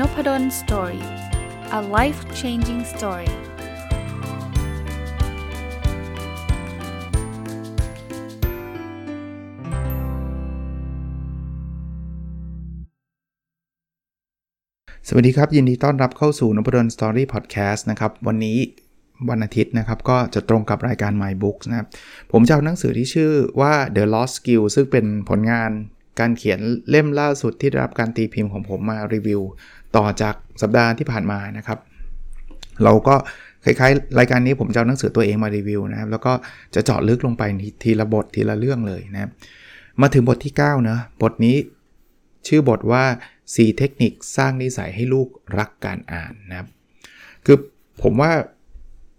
Nopadol Story a life changing story สวัสดีครับ ยินดีต้อนรับเข้าสู่นพดล Story พอดแคสต์นะครับ วันนี้วันอาทิตย์นะครับ ก็จะตรงกับรายการ My Books นะครับ ผมจะเอาหนังสือที่ชื่อว่า The Lost Skill ซึ่งเป็นผลงาน การเขียนเล่มล่าสุดที่ได้รับการตีพิมพ์ของผมมารีวิว ต่อจากสัปดาห์ที่ผ่านมานะครับ เราก็คล้ายๆ รายการนี้ผมจะเอาหนังสือตัวเองมารีวิวนะครับ แล้วก็จะเจาะลึกลงไปทีละบททีละเรื่องเลยนะครับมาถึงบทที่9เนะบทนี้ชื่อบทว่า 4 เทคนิคสร้างนิสัยให้ลูกรักการอ่านนะครับ คือผมว่า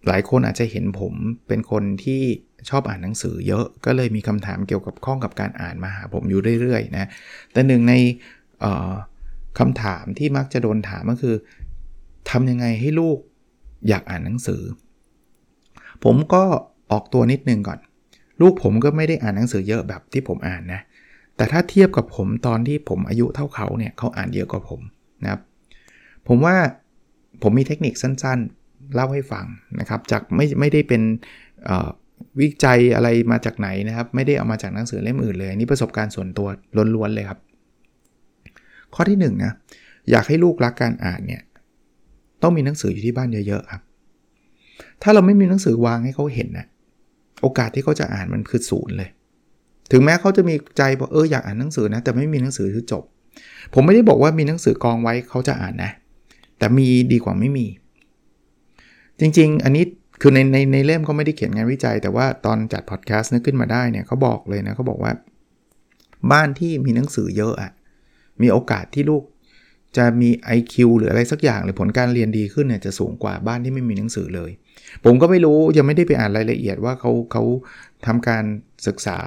หลายคนอาจจะเห็นผมเป็นคนที่ ชอบอ่านหนังสือเยอะก็เลยมีคำถามเกี่ยวกับข้องกับการอ่านมาหาผมอยู่เรื่อยๆนะแต่หนึ่งในคำถามที่มักจะโดนถามก็คือทำยังไงให้ลูกอยากอ่านหนังสือ ผมก็ออกตัวนิดนึงก่อน ลูกผมก็ไม่ได้อ่านหนังสือเยอะแบบที่ผมอ่านนะแต่ถ้าเทียบกับผมตอนที่ผมอายุเท่าเขาเนี่ยเขาอ่านเยอะกว่าผมนะครับ ผมว่าผมมีเทคนิคสั้นๆ เล่าให้ฟังนะครับจากไม่ไม่ได้เป็น วิจัยอะไรมาจากไหนนะครับ ไม่ได้เอามาจากหนังสือเล่มอื่นเลยนี่ประสบการณ์ส่วนตัวล้วนๆเลยครับ ข้อที่1นนะอยากให้ลูกรักการอ่านเนี่ยต้องมีหนังสืออยู่ที่บ้านเยอะๆครับ ถ้าเราไม่มีหนังสือวางให้เขาเห็นนะโอกาสที่เขาจะอ่านมันคือศูนย์เลย ถึงแม้เขาจะมีใจบอกเอออยากอ่านหนังสือนะแต่ไม่มีหนังสือคือจบ ผมไม่ได้บอกว่ามีหนังสือกองไว้เขาจะอ่านนะ แต่มีดีกว่าไม่มี จริงๆ อันนี้ คือในในในเล่มเขาไม่ได้เขียนงานวิจัย แต่ว่าตอนจัดพอดแคสต์นึกขึ้นมาได้เนี่ยเขาบอกเลยนะเขาบอกว่า บ้านที่มีหนังสือเยอะอะมีโอกาสที่ลูกจะมี IQ หรืออะไรสักอย่างหรือผลการเรียนดีขึ้นเนี่ยจะสูงกว่าบ้านที่ไม่มีหนังสือเลย ผมก็ไม่รู้ยังไม่ได้ไปอ่านรายละเอียดว่าเขาเขาทำการศึกษา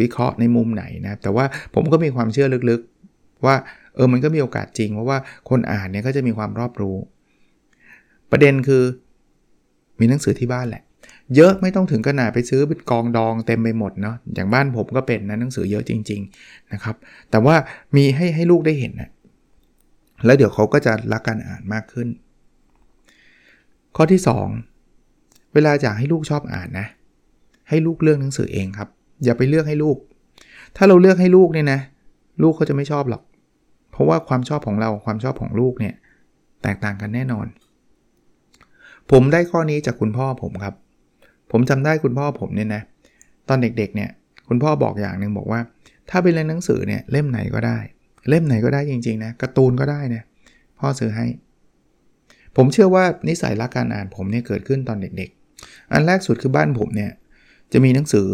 วิเคราะห์ในมุมไหนนะแต่ว่าผมก็มีความเชื่อลึกๆ ว่าเออมันก็มีโอกาสจริง เพราะว่าคนอ่านเนี่ยก็จะมีความรอบรู้ ประเด็นคือ มีหนังสือที่บ้านแหละ เยอะไม่ต้องถึงขนาดไปซื้อเป็นกองดองเต็มไปหมดเนาะอย่างบ้านผมก็เป็นนะหนังสือเยอะจริง ๆนะครับ แต่ว่ามีให้ให้ลูกได้เห็นนะแล้วเดี๋ยวเขาก็จะรักการอ่านมากขึ้น ข้อที่ 2 เวลาอยากให้ลูกชอบอ่านนะ ให้ลูกเลือกหนังสือเองครับ อย่าไปเลือกให้ลูก ถ้าเราเลือกให้ลูกเนี่ยนะ ลูกเขาจะไม่ชอบหรอก เพราะว่าความชอบของเราความชอบของลูกเนี่ยแตกต่างกันแน่นอน ผมได้ข้อนี้จากคุณพ่อผมครับ ผมจำได้คุณพ่อผมเนี่ยนะตอนเด็กๆเนี่ยคุณพ่อบอกอย่างหนึ่งบอกว่า ถ้าเป็นเล่นหนังสือเนี่ยเล่มไหนก็ได้ เล่มไหนก็ได้จริงๆนะการ์ตูนก็ได้นะพ่อซื้อให้ ผมเชื่อว่านิสัยรักการอ่านผมเนี่ยเกิดขึ้นตอนเด็กๆ อันแรกสุดคือบ้านผมเนี่ยจะมีหนังสือ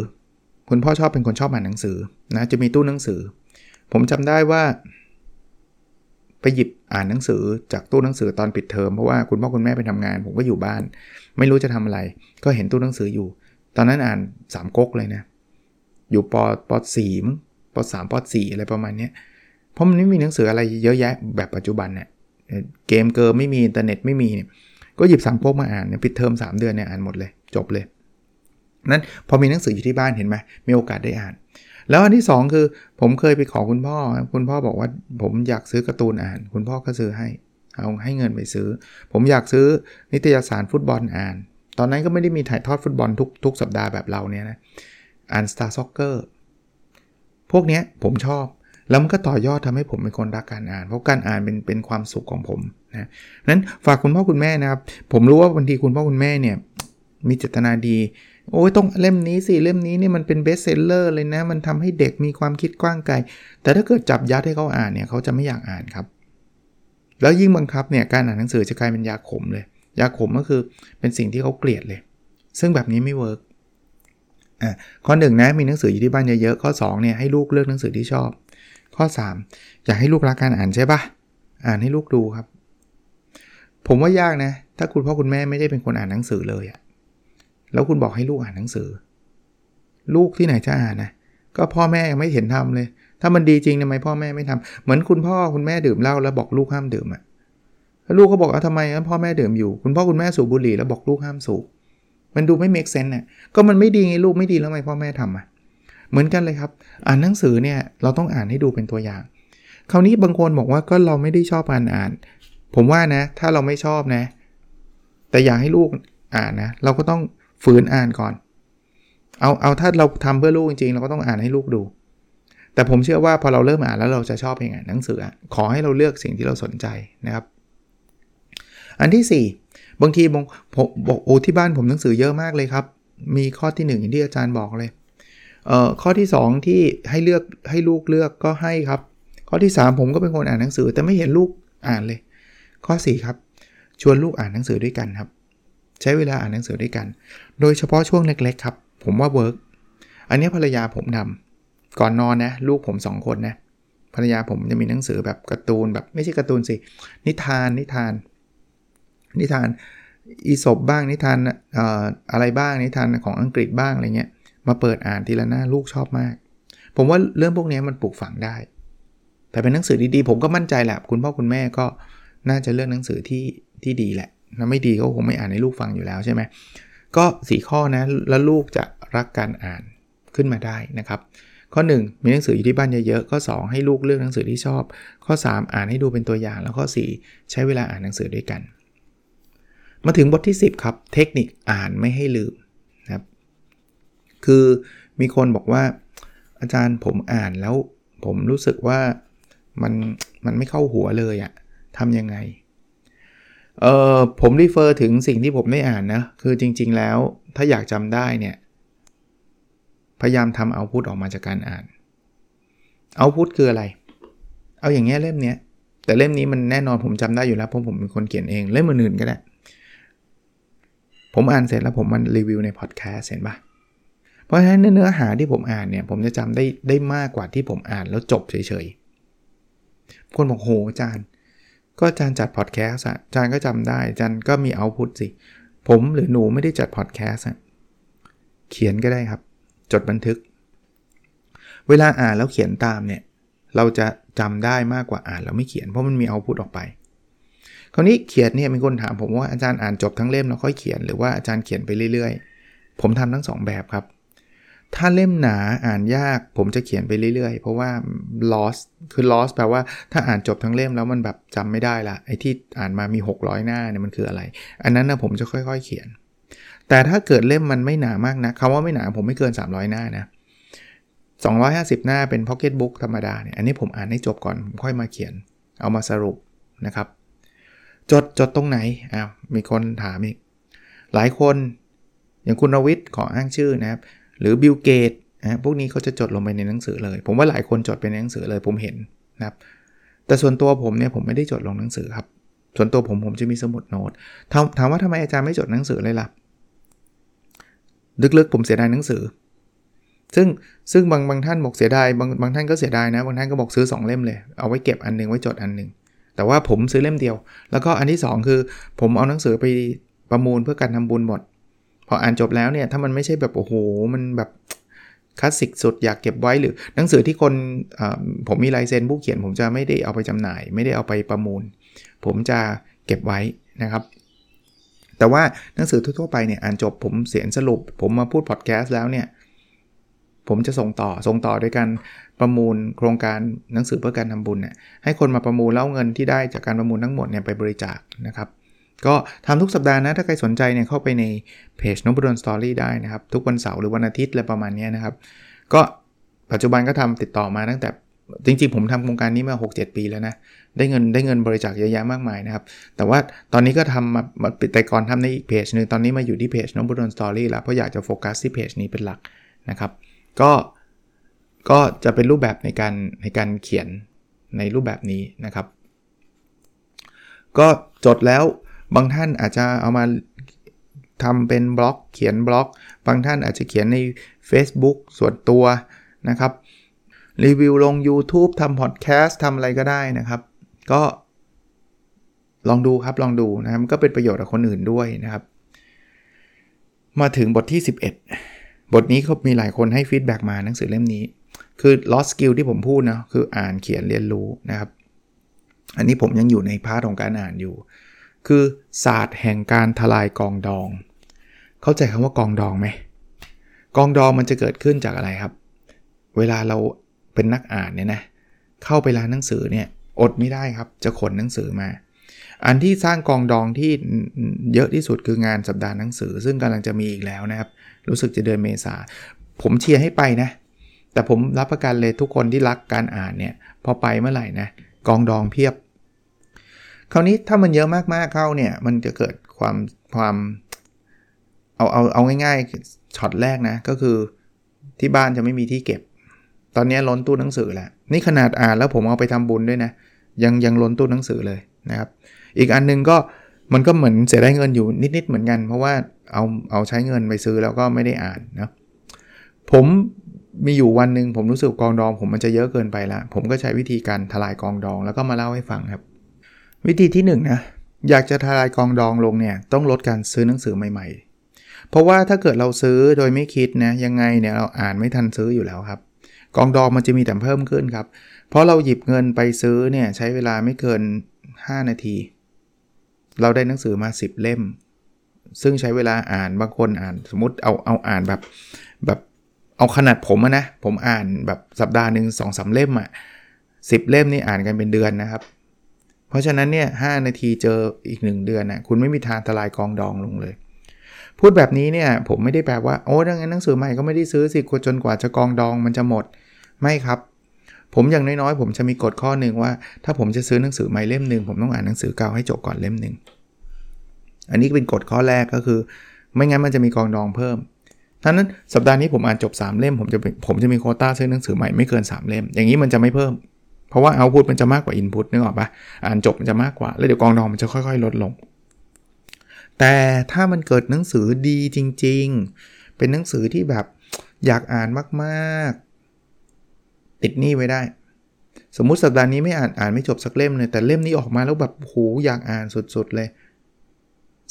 คุณพ่อชอบเป็นคนชอบอ่านหนังสือนะจะมีตู้หนังสือ ผมจำได้ว่า ไปหยิบอ่านหนังสือจากตู้หนังสือตอนปิดเทอมเพราะว่าคุณพ่อคุณแม่ไปทำงาน ผมก็อยู่บ้าน ไม่รู้จะทำอะไร ก็เห็นตู้หนังสืออยู่ ตอนนั้นอ่าน3ก๊กเลยนะ อยู่ปปสี่มั้งปสามปสี่อะไรประมาณนี้เพราะมันไม่มีหนังสืออะไรเยอะแยะแบบปัจจุบันเนี่ยเกมเกิร์ไม่มีอินเทอร์เน็ตไม่มีเนี่ยก็หยิบสามก๊กมาอ่านเนี่ยปิดเทอม3 เดือนเนี่ยอ่านหมดเลย จบเลยนั้นพอมีหนังสืออยู่ที่บ้านเห็นไหมมีโอกาสได้อ่าน แล้วอันที่ 2 คือผมเคยไปขอคุณพ่อ คุณพ่อบอกว่าผมอยากซื้อการ์ตูนอ่าน คุณพ่อก็ซื้อให้ เอาให้เงินไปซื้อ ผมอยากซื้อนิตยสารฟุตบอลอ่าน ตอนนั้นก็ไม่ได้มีถ่ายทอดฟุตบอลทุกทุกสัปดาห์แบบเราเนี่ยนะ อ่าน Star Soccer พวกเนี้ยผมชอบ แล้วมันก็ต่อยอดทำให้ผมเป็นคนรักการอ่าน เพราะการอ่านเป็นเป็นความสุขของผมนะนั้นฝากคุณพ่อคุณแม่นะครับ ผมรู้ว่าบางทีคุณพ่อคุณแม่เนี่ยมีเจตนาดี โอ้ยต้องเล่มนี้สิเล่มนี้นี่มันเป็นเบสเซลเลอร์เลยนะ มันทำให้เด็กมีความคิดกว้างไกล แต่ถ้าเกิดจับยัดให้เขาอ่านเนี่ยเขาจะไม่อยากอ่านครับ แล้วยิ่งบังคับเนี่ยการอ่านหนังสือจะกลายเป็นยาขมเลย ยาขมก็คือเป็นสิ่งที่เขาเกลียดเลย ซึ่งแบบนี้ไม่เวิร์กอะข้อหนึ่งนะมีหนังสืออยู่ที่บ้านเยอะๆข้อ2เนี่ยให้ลูกเลือกหนังสือที่ชอบ ข้อ 3 อยากให้ลูกรักการอ่านใช่ปะอ่านให้ลูกดูครับ ผมว่ายากนะ ถ้าคุณพ่อคุณแม่ไม่ได้เป็นคนอ่านหนังสือเลยอะ แล้วคุณบอกให้ลูกอ่านหนังสือ ลูกที่ไหนจะอ่านนะก็พ่อแม่ยังไม่เห็นทำเลย ถ้ามันดีจริงทำไมพ่อแม่ไม่ทำเหมือนคุณพ่อคุณแม่ดื่มเหล้าแล้วบอกลูกห้ามดื่มอะ่ะแล้วลูกก็บอกว่าทำไมพ่อแม่ดื่มอยู่ คุณพ่อคุณแม่สูบบุหรี่แล้วบอกลูกห้ามสูบมันดูไม่เมกเซนน่ะก็มันไม่ดีไงลูกไม่ดีแล้วทำไมพ่อแม่ทำอะเหมือนกันเลยครับ อ่านหนังสือเนี่ยเราต้องอ่านให้ดูเป็นตัวอย่าง คราวนี้บางคนบอกว่าก็เราไม่ได้ชอบอ่านอ่าน ผมว่านะ ถ้าเราไม่ชอบนะ แต่อยากให้ลูกอ่านนะ เราก็ต้อง ฝืนอ่านก่อน เอาเอาถ้าเราทำเพื่อลูกจริงๆ เราก็ต้องอ่านให้ลูกดู แต่ผมเชื่อว่าพอเราเริ่มอ่านแล้วเราจะชอบเองอ่านหนังสือขอให้เราเลือกสิ่งที่เราสนใจนะครับ อันที่ 4 บางทีบางผมบอกโอ้ที่บ้านผมหนังสือเยอะมากเลยครับ มีข้อที่1อย่างที่อาจารย์บอกเลยเอ่อข้อที่ 2 ที่ให้เลือกให้ลูกเลือกก็ให้ครับ ข้อที่ 3 ผมก็เป็นคนอ่านหนังสือ แต่ไม่เห็นลูกอ่านเลย ข้อ 4 ครับ ชวนลูกอ่านหนังสือด้วยกันครับ ใช้เวลาอ่านหนังสือด้วยกัน โดยเฉพาะช่วงเล็กๆครับ ผมว่า work อันนี้ภรรยาผมทำก่อนนอนนะลูกผม 2 คนนะภรรยาผมจะมีหนังสือแบบการ์ตูนแบบไม่ใช่การ์ตูนสิ นิทานนิทาน นิทานอีสบบ้างนิทานอะไรบ้างนิทานของอังกฤษบ้างอะไรเงี้ยมาเปิดอ่านทีละหน้าลูกชอบมาก ผมว่าเรื่องพวกนี้มันปลูกฝังได้ แต่เป็นหนังสือดีๆ ผมก็มั่นใจแหละคุณพ่อคุณแม่ก็น่าจะเลือกหนังสือที่ที่ดีแหละ ถ้าไม่ดีก็คงไม่อ่านให้ลูกฟังอยู่แล้วใช่ไหมก็สีข้อนะแล้วลูกจะรักการอ่านขึ้นมาได้นะครับ ข้อ 1 มีหนังสืออยู่ที่บ้านเยอะๆข้อ 2 ให้ลูกเลือกหนังสือที่ชอบ ข้อ 3 อ่านให้ดูเป็นตัวอย่างแล้วข้อ 4 ใช้เวลาอ่านหนังสือด้วยกัน มาถึงบทที่ 10 ครับ เทคนิคอ่านไม่ให้ลืมนะครับคือมีคนบอกว่าอาจารย์ผมอ่านแล้วผมรู้สึกว่ามันมันไม่เข้าหัวเลยอะทำยังไง เออผมรีเฟอร์ถึงสิ่งที่ผมได้อ่านนะ คือจริง ๆ แล้วถ้าอยากจำได้เนี่ย พยายามทำเอาพุทออกมาจากการอ่าน เอาพุทคืออะไร เอาอย่างเงี้ยเล่มเนี้ย แต่เล่มนี้มันแน่นอนผมจำได้อยู่แล้วเพราะผมเป็นคนเขียนเองเล่มอื่นๆก็ได้ ผมอ่านเสร็จแล้วผมมันรีวิวในพอดแคสต์เห็นปะเพราะฉะนั้นเนื้อหาที่ผมอ่านเนี่ย ผมจะจำได้ได้มากกว่าที่ผมอ่านแล้วจบเฉยๆคนบอกโหอาจารย์ ก็อาจารย์จัดพอดแคสต์อะอาจารย์ก็จำได้อาจารย์ก็มีเอาพุทสิ ผมหรือหนูไม่ได้จัดพอดแคสต์อะเขียนก็ได้ครับ จดบันทึก เวลาอ่านแล้วเขียนตามเนี่ย เราจะจำได้มากกว่าอ่านแล้วไม่เขียนเพราะมันมีเอาพุทออกไป คราวนี้เขียนเนี่ยมีคนถามผมว่าอาจารย์อ่านจบทั้งเล่มแล้วค่อยเขียนหรือว่าอาจารย์เขียนไปเรื่อย ๆ ผมทำทั้ง 2 แบบครับ ถ้าเล่มหนาอ่านยากผมจะเขียนไปเรื่อยๆ เพราะว่า loss คือ loss แปลว่าถ้าอ่านจบทั้งเล่มแล้วมันแบบจำไม่ได้ละไอ้ที่อ่านมามี 600 หน้าเนี่ยมันคืออะไร อันนั้นนะผมจะค่อยๆเขียน แต่ถ้าเกิดเล่มมันไม่หนามากนะคำว่าไม่หนาผมไม่เกิน 300 หน้านะ250 หน้าเป็น pocket book ธรรมดาเนี่ยอันนี้ผมอ่านให้จบก่อนผมค่อยมาเขียน เอามาสรุปนะครับ จดจดตรงไหนอ้าวมีคนถามอีกหลายคนอย่างคุณรวิทย์ขออ้างชื่อนะครับ หรือบิลเกตนะพวกนี้เขาจะจดลงไปในหนังสือเลย ผมว่าหลายคนจดไปในหนังสือเลยผมเห็นนะครับแต่ส่วนตัวผมเนี่ยผมไม่ได้จดลงหนังสือครับ ส่วนตัวผมผมจะมีสมุดโน้ตถามว่าทำไมอาจารย์ไม่จดหนังสือเลยล่ะลึกๆผมเสียดายหนังสือ ซึ่งซึ่งบางบางท่านบอกเสียดายบางบางท่านก็เสียดายนะ บางท่านก็บอกซื้อ 2 เล่มเลย เอาไว้เก็บอันนึงไว้จดอันนึง แต่ว่าผมซื้อเล่มเดียว แล้วก็อันที่ 2 คือ ผมเอาหนังสือไปประมูลเพื่อการทำบุญหมด พออ่านจบแล้วเนี่ยถ้ามันไม่ใช่แบบโอ้โหมันแบบคลาสสิกสุดอยากเก็บไว้หรือหนังสือที่คนผมมีลายเซ็นผู้เขียน ผมจะไม่ได้เอาไปจำหน่าย ไม่ได้เอาไปประมูล ผมจะเก็บไว้นะครับ แต่ว่าหนังสือทั่วๆไปเนี่ยอ่านจบผมเสียนสรุป ผมมาพูดพอดแคสต์แล้วเนี่ยผมจะส่งต่อส่งต่อโดยการประมูลโครงการหนังสือเพื่อการทำบุญเนี่ยให้คนมาประมูลแล้วเงินที่ได้จากการประมูลทั้งหมดเนี่ยไปบริจาคนะครับ ก็ทำทุกสัปดาห์นะ ถ้าใครสนใจเนี่ยเข้าไปในเพจนบุดนสตอรี่ได้นะครับ ทุกวันเสาร์หรือวันอาทิตย์อะไรประมาณนี้นะครับ ก็ปัจจุบันก็ทำติดต่อมาตั้งแต่จริงๆ ผมทำโครงการนี้มา 6-7 ปีแล้วนะ ได้เงินได้เงินบริจาคเยอะแยะมากมายนะครับ แต่ว่าตอนนี้ก็ทำมาแต่ก่อนทำในอีกเพจหนึ่งตอนนี้มาอยู่ที่เพจนบดนสตอรี่แล้ว เพราะอยากจะโฟกัสที่เพจนี้เป็นหลักนะครับ ก็ก็จะเป็นรูปแบบในการในการเขียนในรูปแบบนี้นะครับ ก็จดแล้ว บางท่านอาจจะเอามาทำเป็นบล็อกเขียนบล็อก บางท่านอาจจะเขียนใน Facebook ส่วนตัวนะครับ รีวิวลง YouTube ทำพอดแคสต์ทำอะไรก็ได้นะครับ ก็ลองดูครับลองดูนะครับก็เป็นประโยชน์กับคนอื่นด้วยนะครับ มาถึงบทที่ 11 บทนี้เขามีหลายคนให้ feedback มาหนังสือเล่มนี้ คือ lost skill ที่ผมพูดนะคืออ่านเขียนเรียนรู้นะครับ อันนี้ผมยังอยู่ใน part ของการอ่านอยู่ คือศาสตร์แห่งการทลายกองดอง เข้าใจคำว่ากองดองไหมกองดองมันจะเกิดขึ้นจากอะไรครับ เวลาเราเป็นนักอ่านเนี่ยนะเข้าไปร้านหนังสือเนี่ยอดไม่ได้ครับจะขนหนังสือมา อันที่สร้างกองดองที่เยอะที่สุดคืองานสัปดาห์หนังสือ ซึ่งกำลังจะมีอีกแล้วนะครับ รู้สึกจะเดือนเมษาผมเชียร์ให้ไปนะ แต่ผมรับประกันเลยทุกคนที่รักการอ่านเนี่ยพอไปเมื่อไหร่นะกองดองเพียบ คราวนี้ถ้ามันเยอะมากๆเข้าเนี่ย มันจะเกิดความความเอาเอาเอาง่ายๆช็อตแรกนะ ก็คือที่บ้านจะไม่มีที่เก็บ ตอนนี้ล้นตู้หนังสือแล้วนี่ขนาดอ่านแล้วผมเอาไปทำบุญด้วยนะ ยังยังล้นตู้หนังสือเลยนะครับ อีกอันนึงก็มันก็เหมือนเสียได้เงินอยู่นิดๆเหมือนกัน เพราะว่าเอาเอาใช้เงินไปซื้อแล้วก็ไม่ได้อ่านนะผมมีอยู่วันหนึ่งผมรู้สึกกองดอง ผมมันจะเยอะเกินไปละผมก็ใช้วิธีการทลายกองดองแล้วก็มาเล่าให้ฟังครับ วิธีที่1นนะอยากจะทลายกองดองลงเนี่ยต้องลดการซื้อหนังสือใหม่ ๆ เพราะว่าถ้าเกิดเราซื้อโดยไม่คิดนะยังไงเนี่ยเราอ่านไม่ทันซื้ออยู่แล้วครับกองดองมันจะมีแต่เพิ่มขึ้นครับ เพราะเราหยิบเงินไปซื้อเนี่ยใช้เวลาไม่เกิน 5 นาที เราได้หนังสือมา 10 เล่ม ซึ่งใช้เวลาอ่านบางคนอ่านสมมติเอาเอาอ่านแบบแบบเอาขนาดผมนะ ผมอ่านแบบสัปดาห์หนึ่งสองสาเล่มอะ่ะสิเล่มนี่อ่านกันเป็นเดือนนะครับ เพราะฉะนั้นเนี่ยหนาทีเจออีก 1 เดือนนะ่ะคุณไม่มีทางทลายกองดองลงเลย พูดแบบนี้เนี่ยผมไม่ได้แปลว่าโอ้ดังนั้นหนังสือใหม่ก็ไม่ได้ซื้อสิจนกว่าจะกองดองมันจะหมดไม่ครับ ผมอย่างน้อยๆ ผมจะมีกฎข้อหนึ่งว่า ถ้าผมจะซื้อหนังสือใหม่เล่มหนึ่งผมต้องอ่านหนังสือเก่าให้จบก่อนเล่มหนึ่งอันนี้เป็นกฎข้อแรกก็คือ ไม่งั้นมันจะมีกองดองเพิ่มทั้นั้นสัปดาห์นี้ผมอ่านจบ 3 เล่มผมจะผมจะมีโคต้าซื้อหนังสือใหม่ไม่เกิน 3 เล่ม อย่างนี้มันจะไม่เพิ่ม เพราะว่าเอาพุตมันจะมากกว่าอินพุตนึกออกปะอ่านจบมันจะมากกว่า แล้วเดี๋ยวกองดองมันจะค่อยๆ ลดลง แต่ถ้ามันเกิดหนังสือดีจริง ๆ เป็นหนังสือที่แบบอยากอ่านมากๆ ติดหนี้ไว้ได้ สมมุติสัปดาห์นี้ไม่อ่านอ่านไม่จบสักเล่มเลยแต่เล่มนี้ออกมาแล้วแบบโหอยากอ่านสุดๆเลย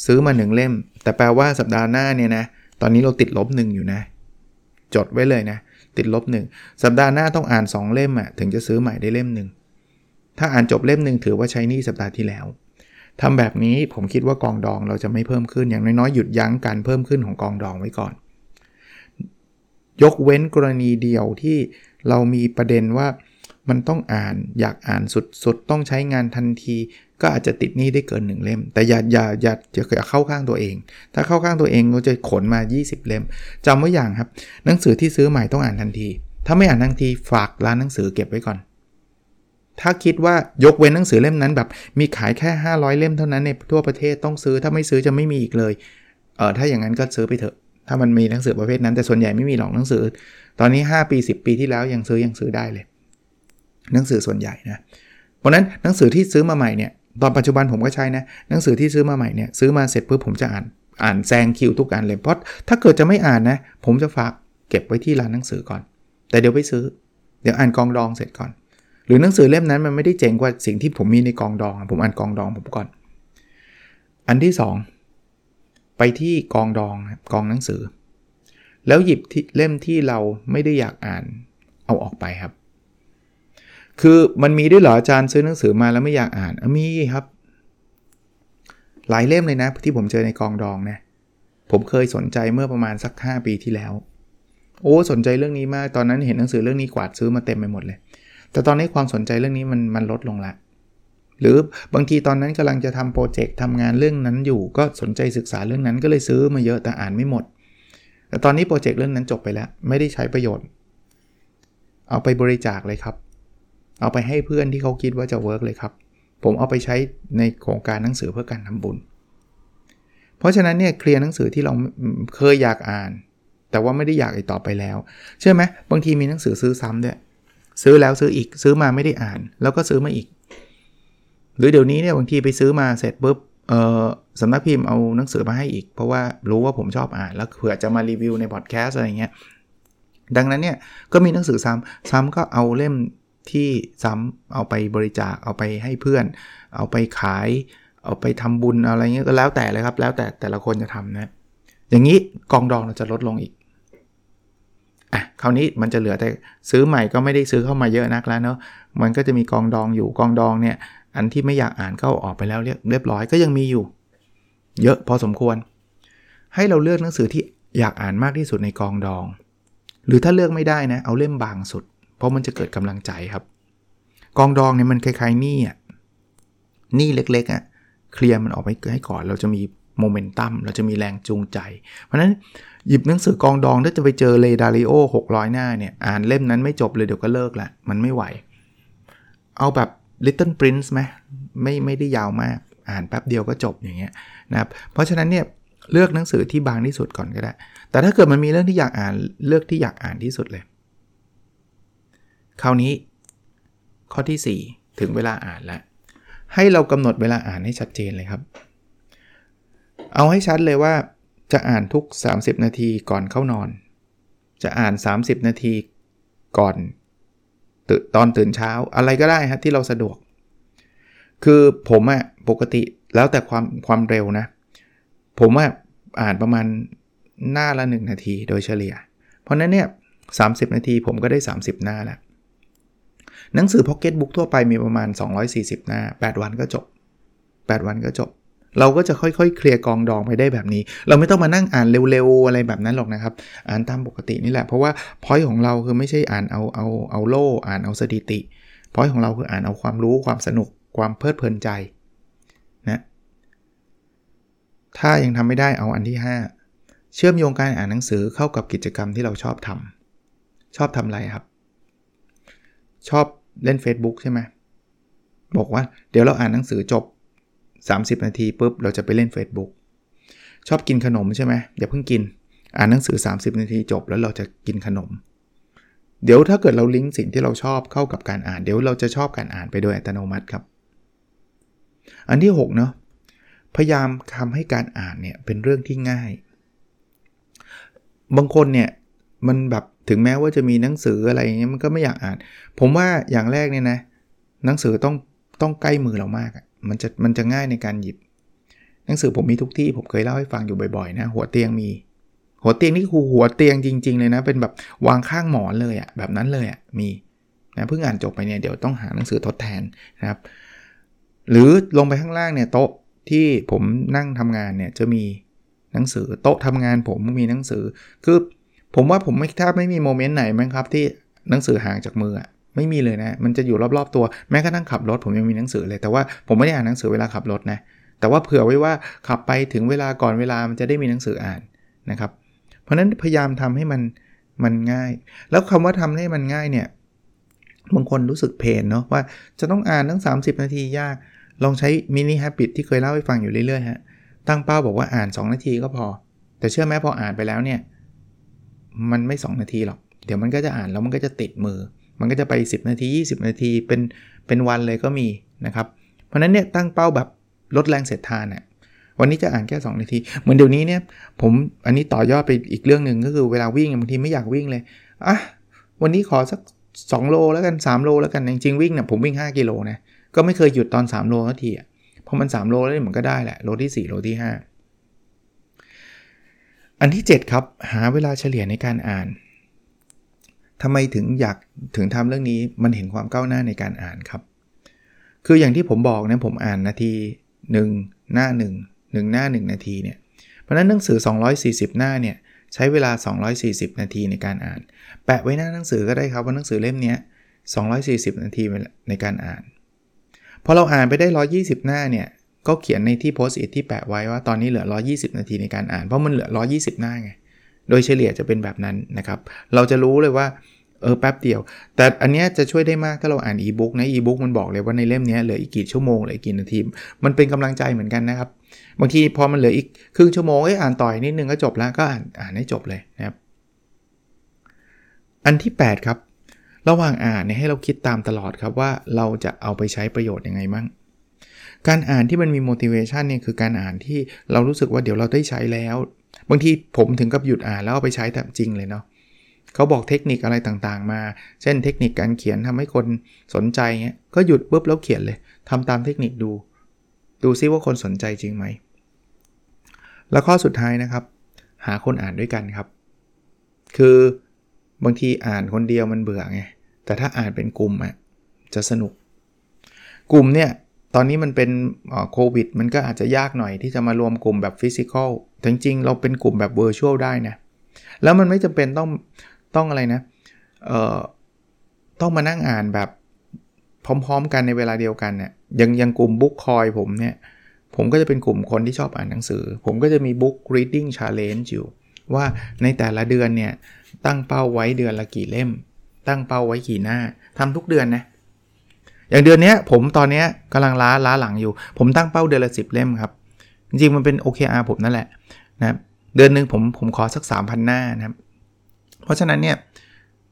ซื้อมาหนึ่งเล่ม แต่แปลว่าสัปดาห์หน้าเนี่ยนะตอนนี้เราติดลบหนึ่งอยู่นะ จดไว้เลยนะ ติดลบหนึ่งสัปดาห์หน้าต้องอ่าน 2 เล่มอะถึงจะซื้อใหม่ได้เล่มหนึ่งถ้าอ่านจบเล่มหนึ่งถือว่าใช้นี่สัปดาห์ที่แล้วทำแบบนี้ผมคิดว่ากองดองเราจะไม่เพิ่มขึ้นอย่างน้อยๆหยุดยั้งการเพิ่มขึ้นของกองดองไว้ก่อน ยกเว้นกรณีเดียวที่เรามีประเด็นว่า มันต้องอ่านอยากอ่านสุดๆ ต้องใช้งานทันที ก็อาจจะติดหนี้ได้เกิน1เล่ม แต่อย่าอย่าอย่าอย่าเข้าข้างตัวเอง ถ้าเข้าข้างตัวเองก็จะขนมา 20 เล่มจำไว้อย่างครับ หนังสือที่ซื้อใหม่ต้องอ่านทันที ถ้าไม่อ่านทันทีฝากร้านหนังสือเก็บไว้ก่อน ถ้าคิดว่ายกเว้นหนังสือเล่มนั้นแบบ มีขายแค่ 500 เล่มเท่านั้นในทั่วประเทศต้องซื้อถ้าไม่ซื้อจะไม่มีอีกเลยเออถ้าอย่างนั้นก็ซื้อไปเถอะ ถ้ามันมีหนังสือประเภทนั้นแต่ส่วนใหญ่ไม่มีหรอกหนังสือ ตอนนี้ 5 ปี 10 ปีที่แล้วยังซื้อยังซื้อได้เลย หนังสือส่วนใหญ่นะเพราะนั้นหนังสือที่ซื้อมาใหม่เนี่ยตอนปัจจุบันผมก็ใช้นะหนังสือที่ซื้อมาใหม่เนี่ยซื้อมาเสร็จปุ๊บผมจะอ่านอ่านแซงคิวทุกอันเลยเพราะถ้าเกิดจะไม่อ่านนะผมจะฝากเก็บไว้ที่ร้านหนังสือก่อน แต่เดี๋ยวไปซื้อ เดี๋ยวอ่านกองดองเสร็จก่อน หรือหนังสือเล่มนั้นมันไม่ได้เจ๋งกว่าสิ่งที่ผมมีในกองดอง ผมอ่านกองดองผมก่อน อันที่ 2 ไปที่กองดองกองหนังสือ แล้วหยิบเล่มที่เราไม่ได้อยากอ่านเอาออกไปครับ คือมันมีด้วยเหรออาจารย์ซื้อหนังสือมาแล้วไม่อยากอ่านมีครับ หลายเล่มเลยนะ ที่ผมเจอในกองดองนะ ผมเคยสนใจเมื่อประมาณสัก 5 ปีที่แล้ว โอ้สนใจเรื่องนี้มาก ตอนนั้นเห็นหนังสือเรื่องนี้กวาดซื้อมาเต็มไปหมดเลย แต่ตอนนี้ความสนใจเรื่องนี้มันมันลดลงละ หรือบางทีตอนนั้นกำลังจะทำโปรเจกต์ทำงานเรื่องนั้นอยู่ ก็สนใจศึกษาเรื่องนั้นก็เลยซื้อมาเยอะแต่อ่านไม่หมด แต่ตอนนี้โปรเจกต์เรื่องนั้นจบไปแล้ว ไม่ได้ใช้ประโยชน์ เอาไปบริจาคเลยครับ เอาไปให้เพื่อนที่เขาคิดว่าจะ work เลยครับ ผมเอาไปใช้ในโครงการหนังสือเพื่อการทำบุญ เพราะฉะนั้นเนี่ยเคลียร์หนังสือที่เราเคยอยากอ่าน แต่ว่าไม่ได้อยากอีกต่อไปแล้ว เชื่อไหมบางทีมีหนังสือซื้อซ้ำด้วยซื้อแล้วซื้ออีกซื้อมาไม่ได้อ่าน แล้วก็ซื้อมาอีก หรือเดี๋ยวนี้เนี่ยบางทีไปซื้อมาเสร็จปุ๊บเออสำนักพิมพ์เอาหนังสือมาให้อีก เพราะว่ารู้ว่าผมชอบอ่าน แล้วเผื่อจะมารีวิวในพอดแคสต์อะไรเงี้ยดังนั้นเนี่ยก็มีหนังสือซ้ำซ้ำก็เอาเล่ม ที่ซ้ำเอาไปบริจาคเอาไปให้เพื่อน เอาไปขาย เอาไปทำบุญอะไรเงี้ยก็แล้วแต่เลยครับ แล้วแต่แต่ละคนจะทำนะ อย่างนี้กองดองเราจะลดลงอีกอะคราวนี้มันจะเหลือแต่ซื้อใหม่ก็ไม่ได้ซื้อเข้ามาเยอะนักแล้วเนาะมันก็จะมีกองดองอยู่กองดองเนี่ย อันที่ไม่อยากอ่านก็ออกไปแล้วเรียบเรียบร้อยก็ยังมีอยู่ เยอะพอสมควร ให้เราเลือกหนังสือที่อยากอ่านมากที่สุดในกองดอง หรือถ้าเลือกไม่ได้นะ เอาเล่มบางสุด เพราะมันจะเกิดกำลังใจครับ กองดองเนี่ยมันคล้ายๆหนี้อะหนี้เล็กๆอะเคลียร์มันออกไปให้ก่อน เราจะมีโมเมนตัมเราจะมีแรงจูงใจ เพราะนั้นหยิบหนังสือกองดองถ้าจะไปเจอเลดาริโอ600 หน้าเนี่ย อ่านเล่มนั้นไม่จบเลยเดี๋ยวก็เลิกละมันไม่ไหว เอาแบบ Little Prince ไหมไม่ไม่ได้ยาวมาก อ่านแป๊บเดียวก็จบอย่างเงี้ยนะครับเพราะฉะนั้นเนี่ยเลือกหนังสือที่บางที่สุดก่อนก็ได้ แต่ถ้าเกิดมันมีเรื่องที่อยากอ่านเลือกที่อยากอ่านที่สุดเลย คราวนี้ ข้อที่ 4 ถึงเวลาอ่านแล้วให้เรากำหนดเวลาอ่านให้ชัดเจนเลยครับ เอาให้ชัดเลยว่าจะอ่านทุก 30 นาทีก่อนเข้านอน จะอ่าน 30 นาทีก่อนตื่นตอนตื่นเช้าอะไรก็ได้ฮะที่เราสะดวก คือผมอะปกติแล้วแต่ความความเร็วนะ ผมอะอ่านประมาณหน้าละ 1 นาทีโดยเฉลี่ย เพราะนั้นเนี่ย 30 นาทีผมก็ได้ 30 หน้าแล้ว หนังสือพ็อกเก็ตบุ๊กทั่วไปมีประมาณ 240 หน้า 8 วันก็จบ 8 วันก็จบ เราก็จะค่อยๆ เคลียร์กองดองไปได้แบบนี้ เราไม่ต้องมานั่งอ่านเร็วๆ อะไรแบบนั้นหรอกนะครับ อ่านตามปกตินี่แหละ เพราะว่าพอยของเราคือไม่ใช่อ่านเอาเอาเอาโล่ อ่านเอาสถิติพอยของเราคืออ่านเอาความรู้ความสนุกความเพลิดเพลินใจนะถ้ายังทำไม่ได้เอาอันที่ 5 เชื่อมโยงการอ่านหนังสือเข้ากับกิจกรรมที่เราชอบทำชอบทำอะไรครับ ชอบเล่น Facebook ใช่ไหมบอกว่าเดี๋ยวเราอ่านหนังสือจบ 30 นาทีปุ๊บเราจะไปเล่น Facebook ชอบกินขนมใช่ไหมอย่าเพิ่งกิน อ่านหนังสือ 30 นาทีจบแล้วเราจะกินขนม เดี๋ยวถ้าเกิดเราลิงก์สิ่งที่เราชอบเข้ากับการอ่าน เดี๋ยวเราจะชอบการอ่านไปโดยอัตโนมัติครับ อันที่6เนาะพยายามทำให้การอ่านเนี่ยเป็นเรื่องที่ง่าย บางคนเนี่ยมันแบบ ถึงแม้ว่าจะมีหนังสืออะไรอย่างเงี้ยมันก็ไม่อยากอ่าน ผมว่าอย่างแรกเนี่ยนะ หนังสือต้องต้องใกล้มือเรามากอะมันจะมันจะง่ายในการหยิบ หนังสือผมมีทุกที่ผมเคยเล่าให้ฟังอยู่บ่อยๆนะ หัวเตียงมี หัวเตียงนี่คือหัวเตียงจริง ๆ เลยนะ เป็นแบบวางข้างหมอนเลยอะแบบนั้นเลยอะมีนะเพิ่งอ่านจบไปเนี่ยเดี๋ยวต้องหาหนังสือทดแทนนะครับ หรือลงไปข้างล่างเนี่ยโต๊ะที่ผมนั่งทำงานเนี่ยจะมีหนังสือโต๊ะทำงานผมมีหนังสือคือ ผมว่าผมไม่แทบไม่มีโมเมนต์ไหนมั้งครับที่หนังสือห่างจากมืออะไม่มีเลยนะ มันจะอยู่รอบๆตัวแม้กระทั่งขับรถผมยังมีหนังสือเลย แต่ว่าผมไม่ได้อ่านหนังสือเวลาขับรถนะแต่ว่าเผื่อไว้ว่าขับไปถึงเวลาก่อนเวลามันจะได้มีหนังสืออ่านนะครับ เพราะนั้นพยายามทำให้มันมันง่าย แล้วคำว่าทำให้มันง่ายเนี่ยบางคนรู้สึกเพนเนาะว่าจะต้องอ่านทั้ง 30 นาทียาก ลองใช้มินิฮับบิตที่เคยเล่าให้ฟังอยู่เรื่อยๆฮะตั้งเป้าบอกว่าอ่าน 2 นาทีก็พอ แต่เชื่อไหมพออ่านไปแล้วเนี่ย มันไม่ 2 นาทีหรอก เดี๋ยวมันก็จะอ่านแล้วมันก็จะติดมือ มันก็จะไป 10 นาที 20 นาทีเป็นเป็นวันเลยก็มีนะครับ เพราะนั้นเนี่ยตั้งเป้าแบบลดแรงเสียดทานอะวันนี้จะอ่านแค่ 2 นาที เหมือนเดี๋ยวนี้เนี่ยผมอันนี้ต่อยอดไปอีกเรื่องหนึ่งก็คือเวลาวิ่งบางทีไม่อยากวิ่งเลยอะวันนี้ขอสัก 2 โลแล้วกัน 3 โลแล้วกันจริงๆวิ่งเนี่ยผมวิ่ง 5 กิโลนะก็ไม่เคยหยุดตอน 3 โลนาทีอะพอมัน 3 โลแล้วมันก็ได้แหละโลที่ 4 โลที่ 5 อันที่ 7 ครับ หาเวลาเฉลี่ยในการอ่านทำไมถึงอยากถึงทำเรื่องนี้มันเห็นความก้าวหน้าในการอ่านครับ คืออย่างที่ผมบอกนะผมอ่านนาที 1 หน้า 1 1 หน้า 1 นาทีเนี่ยเพราะนั้นหนังสือ 240 หน้าเนี่ยใช้เวลา 240 นาทีในการอ่าน แปะไว้หน้าหนังสือก็ได้ครับว่าหนังสือเล่มนี้240 นาทีในการอ่าน พอเราอ่านไปได้ 120 หน้าเนี่ย ก็เขียนในที่โพสต์อิทที่แปะไว้ว่าตอนนี้เหลือ 120 นาทีในการอ่าน เพราะมันเหลือ 120 หน้าไง โดยเฉลี่ยจะเป็นแบบนั้นนะครับ เราจะรู้เลยว่าเออแป๊บเดียว แต่อันนี้จะช่วยได้มากถ้าเราอ่านอีบุ๊กนะอีบุ๊กมันบอกเลยว่าในเล่มนี้เหลืออีกกี่ชั่วโมงเหลืออีกกี่นาที มันเป็นกำลังใจเหมือนกันนะครับ บางทีพอมันเหลืออีกครึ่งชั่วโมงเอ้อ่านต่อยนิดนึงก็จบแล้วก็อ่านอ่านให้จบเลยนะครับ อันที่ 8 ครับ ระหว่างอ่านเนี่ยให้เราคิดตามตลอดครับว่าเราจะเอาไปใช้ประโยชน์ยังไงมั่ง การอ่านที่มันมี motivation เนี่ยคือการอ่านที่เรารู้สึกว่าเดี๋ยวเราได้ใช้แล้ว บางทีผมถึงกับหยุดอ่านแล้วเอาไปใช้แต่จริงเลยเนาะเขาบอกเทคนิคอะไรต่างๆ มา เช่นเทคนิคการเขียนทำให้คนสนใจเงี้ยก็หยุดปุ๊บแล้วเขียนเลยทำตามเทคนิคดู ดูซิว่าคนสนใจจริงไหม แล้วข้อสุดท้ายนะครับ หาคนอ่านด้วยกันครับ คือบางทีอ่านคนเดียวมันเบื่อไงแต่ถ้าอ่านเป็นกลุ่มอะจะสนุก กลุ่มเนี่ย ตอนนี้มันเป็นโควิด มันก็อาจจะยากหน่อยที่จะมารวมกลุ่มแบบ physical แต่จริงๆ เราเป็นกลุ่มแบบ virtual ได้นะ แล้วมันไม่จำเป็นต้องต้องอะไรนะเอ่อต้องมานั่งอ่านแบบพร้อมๆ กันในเวลาเดียวกันเนี่ยอย่างอย่างกลุ่ม book ของผมเนี่ย ผมก็จะเป็นกลุ่มคนที่ชอบอ่านหนังสือ ผมก็จะมี book reading challenge อยู่ ว่าในแต่ละเดือนเนี่ย ตั้งเป้าไว้เดือนละกี่เล่ม ตั้งเป้าไว้กี่หน้าทำทุกเดือนนะ อย่างเดือนนี้ผมตอนนี้กำลังล้าล้าหลังอยู่ ผมตั้งเป้าเดือนละ10เล่มครับ จริงๆมันเป็น OKR ผมนั่นแหละนะเดือนหนึ่งผมผมขอสัก 3,000 หน้านะครับ เพราะฉะนั้นเนี่ย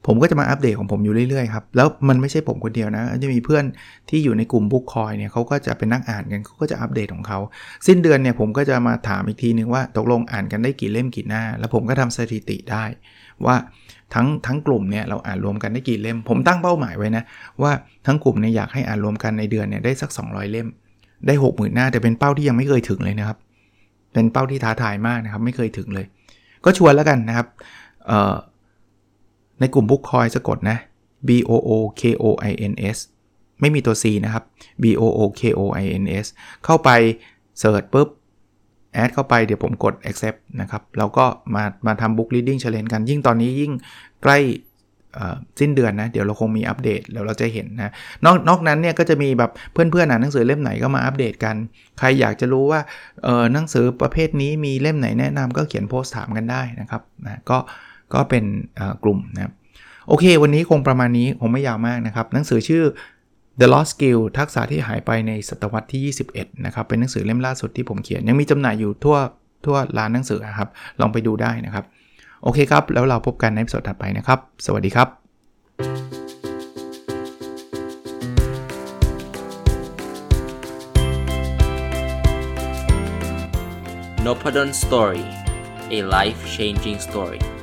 ผมก็จะมาอัปเดตของผมอยู่เรื่อยๆครับ แล้วมันไม่ใช่ผมคนเดียวนะ จะมีเพื่อนที่อยู่ในกลุ่มบุ๊กคอยเนี่ยเขาก็จะเป็นนักอ่านกันเขาก็จะอัปเดตของเขา สิ้นเดือนเนี่ยผมก็จะมาถามอีกทีนึงว่าตกลงอ่านกันได้กี่เล่มกี่หน้า แล้วผมก็ทำสถิติได้ว่า ทั้งทั้งกลุ่มเนี่ยเราอ่านรวมกันได้กี่เล่ม ผมตั้งเป้าหมายไว้นะ ว่าทั้งกลุ่มเนี่ยอยากให้อ่านรวมกันในเดือนเนี่ยได้สัก 200 เล่ม ได้ 60,000หน้าแต่เป็นเป้าที่ยังไม่เคยถึงเลยนะครับ เป็นเป้าที่ท้าทายมากนะครับ ไม่เคยถึงเลย ก็ชวนแล้วกันนะครับในกลุ่มบุ๊กคอยสะกดนะ B O O K O I N S ไม่มีตัว C นะครับ B O O K O I N S เข้าไปเสิร์ชปุ๊บ แอดเข้าไปเดี๋ยวผมกด accept นะครับ แล้วก็มามาทำ book reading challenge กัน ยิ่งตอนนี้ยิ่งใกล้สิ้นเดือนนะ เดี๋ยวเราคงมีอัปเดตแล้วเราจะเห็นนะ นอกนอกนั้นเนี่ยก็จะมีแบบเพื่อนๆอ่านหนังสือเล่มไหนก็มาอัปเดตกัน ใครอยากจะรู้ว่าเออหนังสือประเภทนี้มีเล่มไหนแนะนำก็เขียนโพสต์ถามกันได้นะครับนะก็ก็เป็นกลุ่มนะครับโอเค วันนี้คงประมาณนี้คงไม่ยาวมากนะครับ หนังสือชื่อ The Lost Skill ทักษะที่หายไปในศตวรรษที่ 21 นะครับ เป็นหนังสือเล่มล่าสุดที่ผมเขียน ยังมีจำหน่ายอยู่ทั่วทั่วร้านหนังสือครับ ลองไปดูได้นะครับ โอเคครับ แล้วเราพบกันในสดถัดไปนะครับ สวัสดีครับ n o p a d o n Story a life changing story